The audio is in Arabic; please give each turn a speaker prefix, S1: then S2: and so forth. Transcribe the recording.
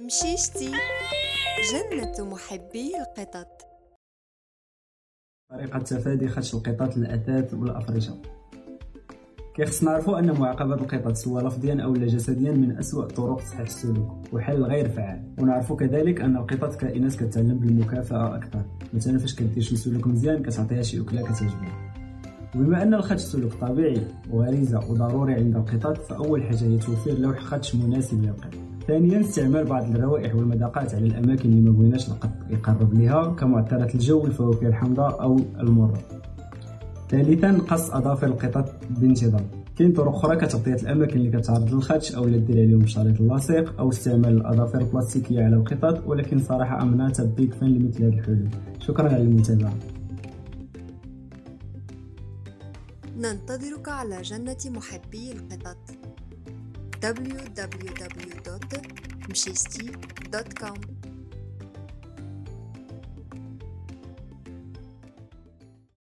S1: مشيشتي. جنة محبي القطط.
S2: طريقة تفادي خدش القطط للأثاث والأفرشة. كيخص نعرفوا أن معاقبة القطط سواء لفظيا أو جسديا من أسوأ طرق تصحيح السلوك وحل غير فعال ونعرفوا كذلك أن القطط كائنات كتعلم بالمكافأة أكثر. مثلا فاش كدير شي سلوك مزيان كتعطيها شي أكلة كتعجبها. وبما أن الخدش سلوك طبيعي وغريزة وضروري عند القطط فأول حاجة هي توفير لوح خدش مناسب للقط ثانيا استعمال بعض الروائح والمذاقات على الأماكن اللي ما بغيناش يقرب لها كمعطرات الجو والفواكه الحمضاء أو المرة. ثالثا قص أظافر القطط بانتظام. كاين طرق أخرى كتغطية الأماكن اللي كتعرض للخدش أو دير عليهم شريط اللاصق أو استعمال الأظافر البلاستيكية على القطط ولكن صراحة امنا تبقي كفاين لمثل هذه الحلول. شكرا على المتابعة.
S1: ننتظرك على جنة محبي القطط. www.mshisti.com